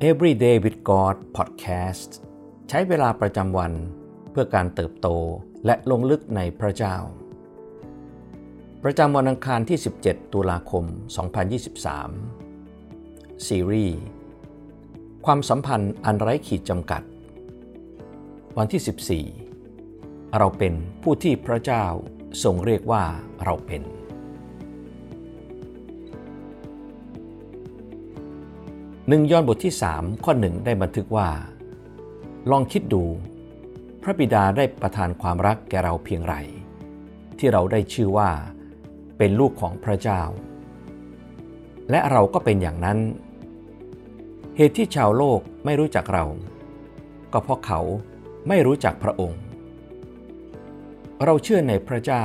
Everyday with God Podcast ใช้เวลาประจำวันเพื่อการเติบโตและลงลึกในพระเจ้า ประจำวันอังคารที่ 17 ตุลาคม 2023 ซีรีส์ความสัมพันธ์อันไร้ขีดจำกัด วันที่ 14 เราเป็นผู้ที่พระเจ้าทรงเรียกว่าเราเป็น หนึ่งยอห์นบทที่ 3 ข้อหนึ่งได้บันทึกว่า ลองคิดดู พระบิดาได้ประทานความรักแก่เราเพียงไร ที่เราได้ชื่อว่า เป็นลูกของพระเจ้า และเราก็เป็นอย่างนั้น เหตุที่ชาวโลกไม่รู้จักเรา ก็เพราะเขาไม่รู้จักพระองค์ เราเชื่อในพระเจ้า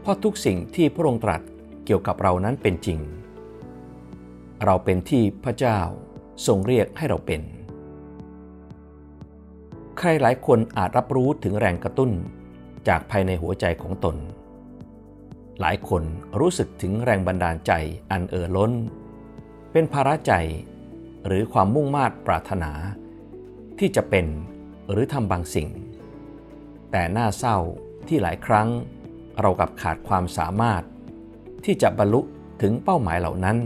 เพราะทุกสิ่งที่พระองค์ตรัสเกี่ยวกับเรานั้นเป็นจริง เราเป็นที่พระเจ้าทรงเรียกให้เราเป็น ใครหลายคนอาจรับรู้ถึงแรงกระตุ้นจากภายในหัวใจของตน หลายคนรู้สึกถึงแรงบันดาลใจอันเอ่อล้น เป็นภาระใจหรือความมุ่งมา่ปรารถนา ที่จะเป็นหรือทำบางสิ่ง แต่น่าเศร้าที่หลายครั้งเรากับขาดความสามารถ ที่จะบรรลุถึงเป้าหมายเหล่านั้น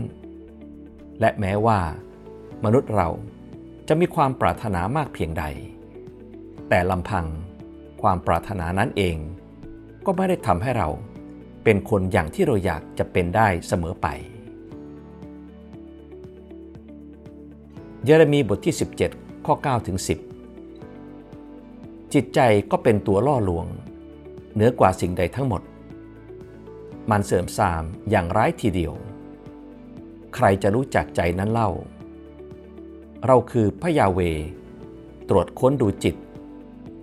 และแม้ว่า มนุษย์เราจะมีความปรารถนามากเพียงใด แต่ลำพังความปรารถนานั้นเอง ก็ไม่ได้ทำให้เราเป็นคนอย่างที่เราอยากจะเป็นได้เสมอไป เยเรมีบทที่ 17 ข้อ9ถึง10 จิตใจก็เป็นตัวล่อลวง เหนือกว่าสิ่งใดทั้งหมด มันเสริมสามอย่างร้ายทีเดียว ใครจะรู้จักใจนั้นเล่า เราคือพระยาเว ตรวจค้นดูจิต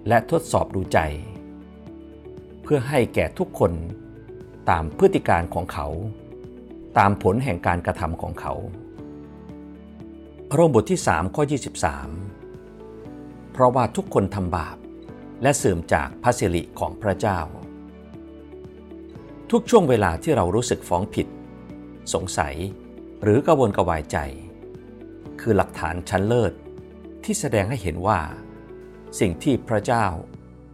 และทดสอบดูใจ เพื่อให้แก่ทุกคนตามพฤติการของเขา ตามผลแห่งการกระทำของเขา โรมบทที่3ข้อ 23 เพราะว่าทุกคนทำบาป และเสื่อมจากพระสิริของพระเจ้า ทุกช่วงเวลาที่เรารู้สึกฟ้องผิด สงสัย หรือกระวนกระวายใจ คือหลักฐานชั้นเลิศที่แสดงให้เห็นว่า สิ่งที่พระเจ้า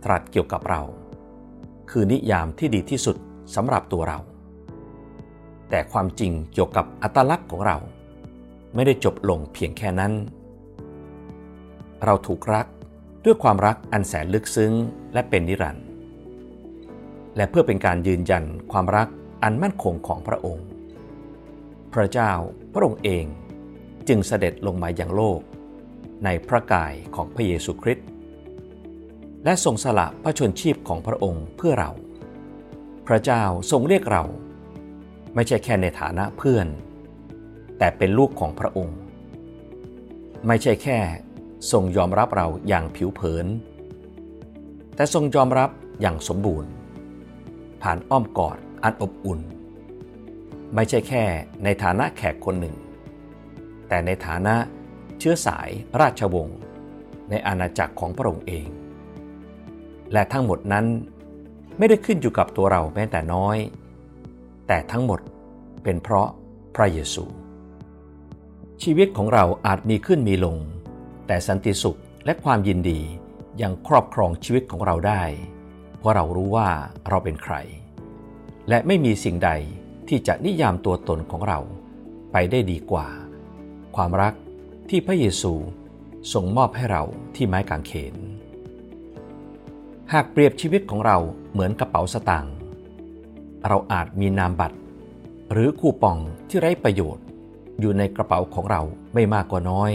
ตรัสเกี่ยวกับเรา คือนิยามที่ดีที่สุดสำหรับตัวเรา แต่ความจริงเกี่ยวกับอัตลักษณ์ของเรา ไม่ได้จบลงเพียงแค่นั้น เราถูกรักด้วยความรักอันแสนลึกซึ้งและเป็นนิรันดร์และเพื่อเป็นการยืนยันความรักอันมั่นคงของพระองค์ พระเจ้าพระองค์เองจึงเสด็จลงมาอย่างโลก ในพระกายของพระเยซูคริสต์และทรงสละพระชนชีพของพระองค์เพื่อเรา พระเจ้าทรงเรียกเรา ไม่ใช่แค่ในฐานะเพื่อน แต่เป็นลูกของพระองค์ ไม่ใช่แค่ทรงยอมรับเราอย่างผิวเผิน แต่ทรงยอมรับอย่างสมบูรณ์ ผ่านอ้อมกอดอันอบอุ่น ไม่ใช่แค่ในฐานะแขกคนหนึ่ง แต่ในฐานะเชื้อสายราชวงศ์ในอาณาจักรของพระองค์เอง และทั้งหมดนั้นไม่ได้ขึ้นอยู่กับตัวเราแม้แต่น้อย แต่ทั้งหมดเป็นเพราะพระเยซู ชีวิตของเราอาจมีขึ้นมีลง แต่สันติสุขและความยินดียังครอบครองชีวิตของเราได้ เพราะเรารู้ว่าเราเป็นใคร และไม่มีสิ่งใด ที่จะนิยามตัวตนของเราไปได้ดีกว่า ความรักที่พระเยซูทรงมอบให้เราที่ไม้กางเขน หากเปรียบชีวิตของเราเหมือนกระเป๋าสตางค์เราอาจมีนามบัตร หรือคูปองที่ไร้ประโยชน์อยู่ในกระเป๋าของเราไม่มากก็น้อย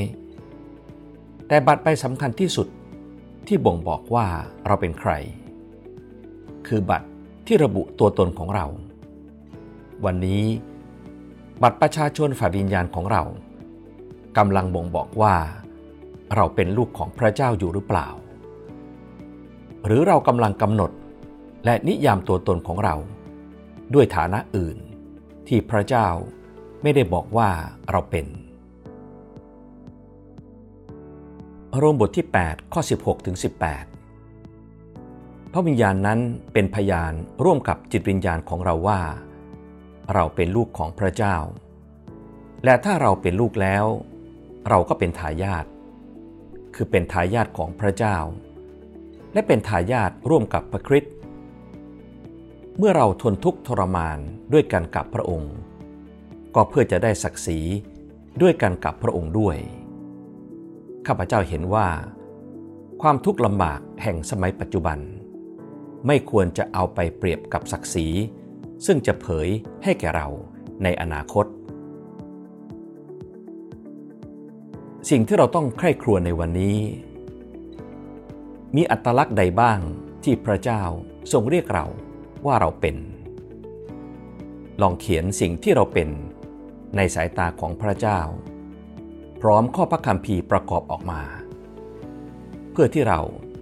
แต่บัตรใบสำคัญที่สุดที่บ่งบอกว่าเราเป็นใคร คือบัตรที่ระบุตัวตนของเรา วันนี้ บัตรประชาชนฝ่ายวิญญาณของเรากำลังบ่งบอกว่า เราเป็นลูกของพระเจ้าอยู่หรือเปล่า หรือเรากำลังกำหนดและนิยามตัวตนของเรา ด้วยฐานะอื่น ที่พระเจ้าไม่ได้บอกว่าเราเป็น โรมบทที่ 8 ข้อ 16ถึง18 พระวิญญาณนั้นเป็นพยานร่วมกับจิตวิญญาณของเราว่า เราเป็นลูกของพระเจ้า และถ้าเราเป็นลูกแล้ว เราก็เป็นทายาทคือเป็นทายาทของพระเจ้า และเป็นทายาทร่วมกับพระคริสต์เมื่อเราทนทุกข์ทรมานด้วยกันกับพระองค์ ก็เพื่อจะได้ศักดิ์ศรีด้วยกันกับพระองค์ด้วย ข้าพเจ้าเห็นว่า ความทุกข์ลำบากแห่งสมัยปัจจุบัน ไม่ควรจะเอาไปเปรียบกับศักดิ์ศรี ซึ่งจะเผยให้แก่เราในอนาคต สิ่งที่เราต้องใคร่ครวญในวันนี้ มีอัตลักษณ์ใดบ้างที่พระเจ้าทรงเรียกเราว่าเราเป็น ลองเขียนสิ่งที่เราเป็นในสายตาของพระเจ้า พร้อมข้อพระคัมภีร์ประกอบออกมา เพื่อที่เรา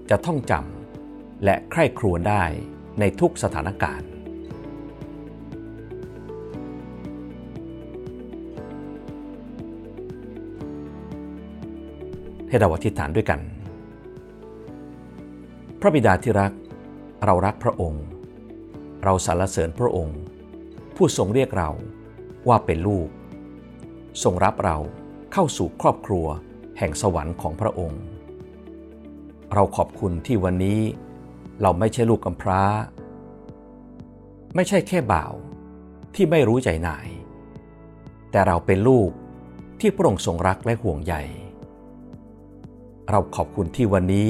จะท่องจำและใคร่ครวญได้ในทุกสถานการณ์ ให้เราอธิษฐานด้วยกัน พระบิดาที่รัก เรารักพระองค์ เราสรรเสริญพระองค์ ผู้ทรงเรียกเราว่าเป็นลูก ทรงรับเราเข้าสู่ครอบครัวแห่งสวรรค์ของพระองค์ เราขอบคุณที่วันนี้เราไม่ใช่ลูกกำพร้า ไม่ใช่แค่บ่าวที่ไม่รู้ใจนาย แต่เราเป็นลูกที่พระองค์ทรงรักและห่วงใย เราขอบคุณที่วันนี้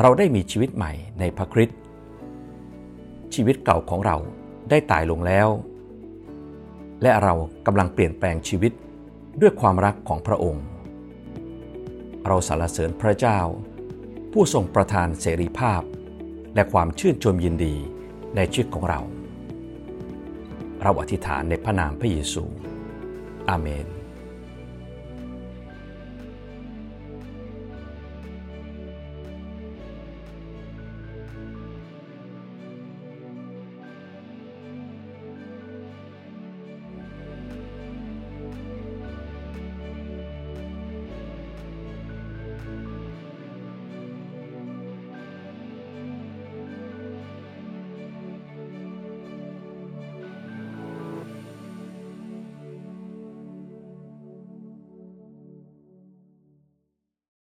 เราได้มีชีวิตใหม่ในพระคริสต์ชีวิตเก่าของเราได้ตายลงแล้ว และเรากำลังเปลี่ยนแปลงชีวิตด้วยความรักของพระองค์ เราสรรเสริญพระเจ้า ผู้ทรงประทานเสรีภาพ และความชื่นชมยินดีในชีวิตของเรา เราอธิษฐานในพระนามพระเยซู อาเมน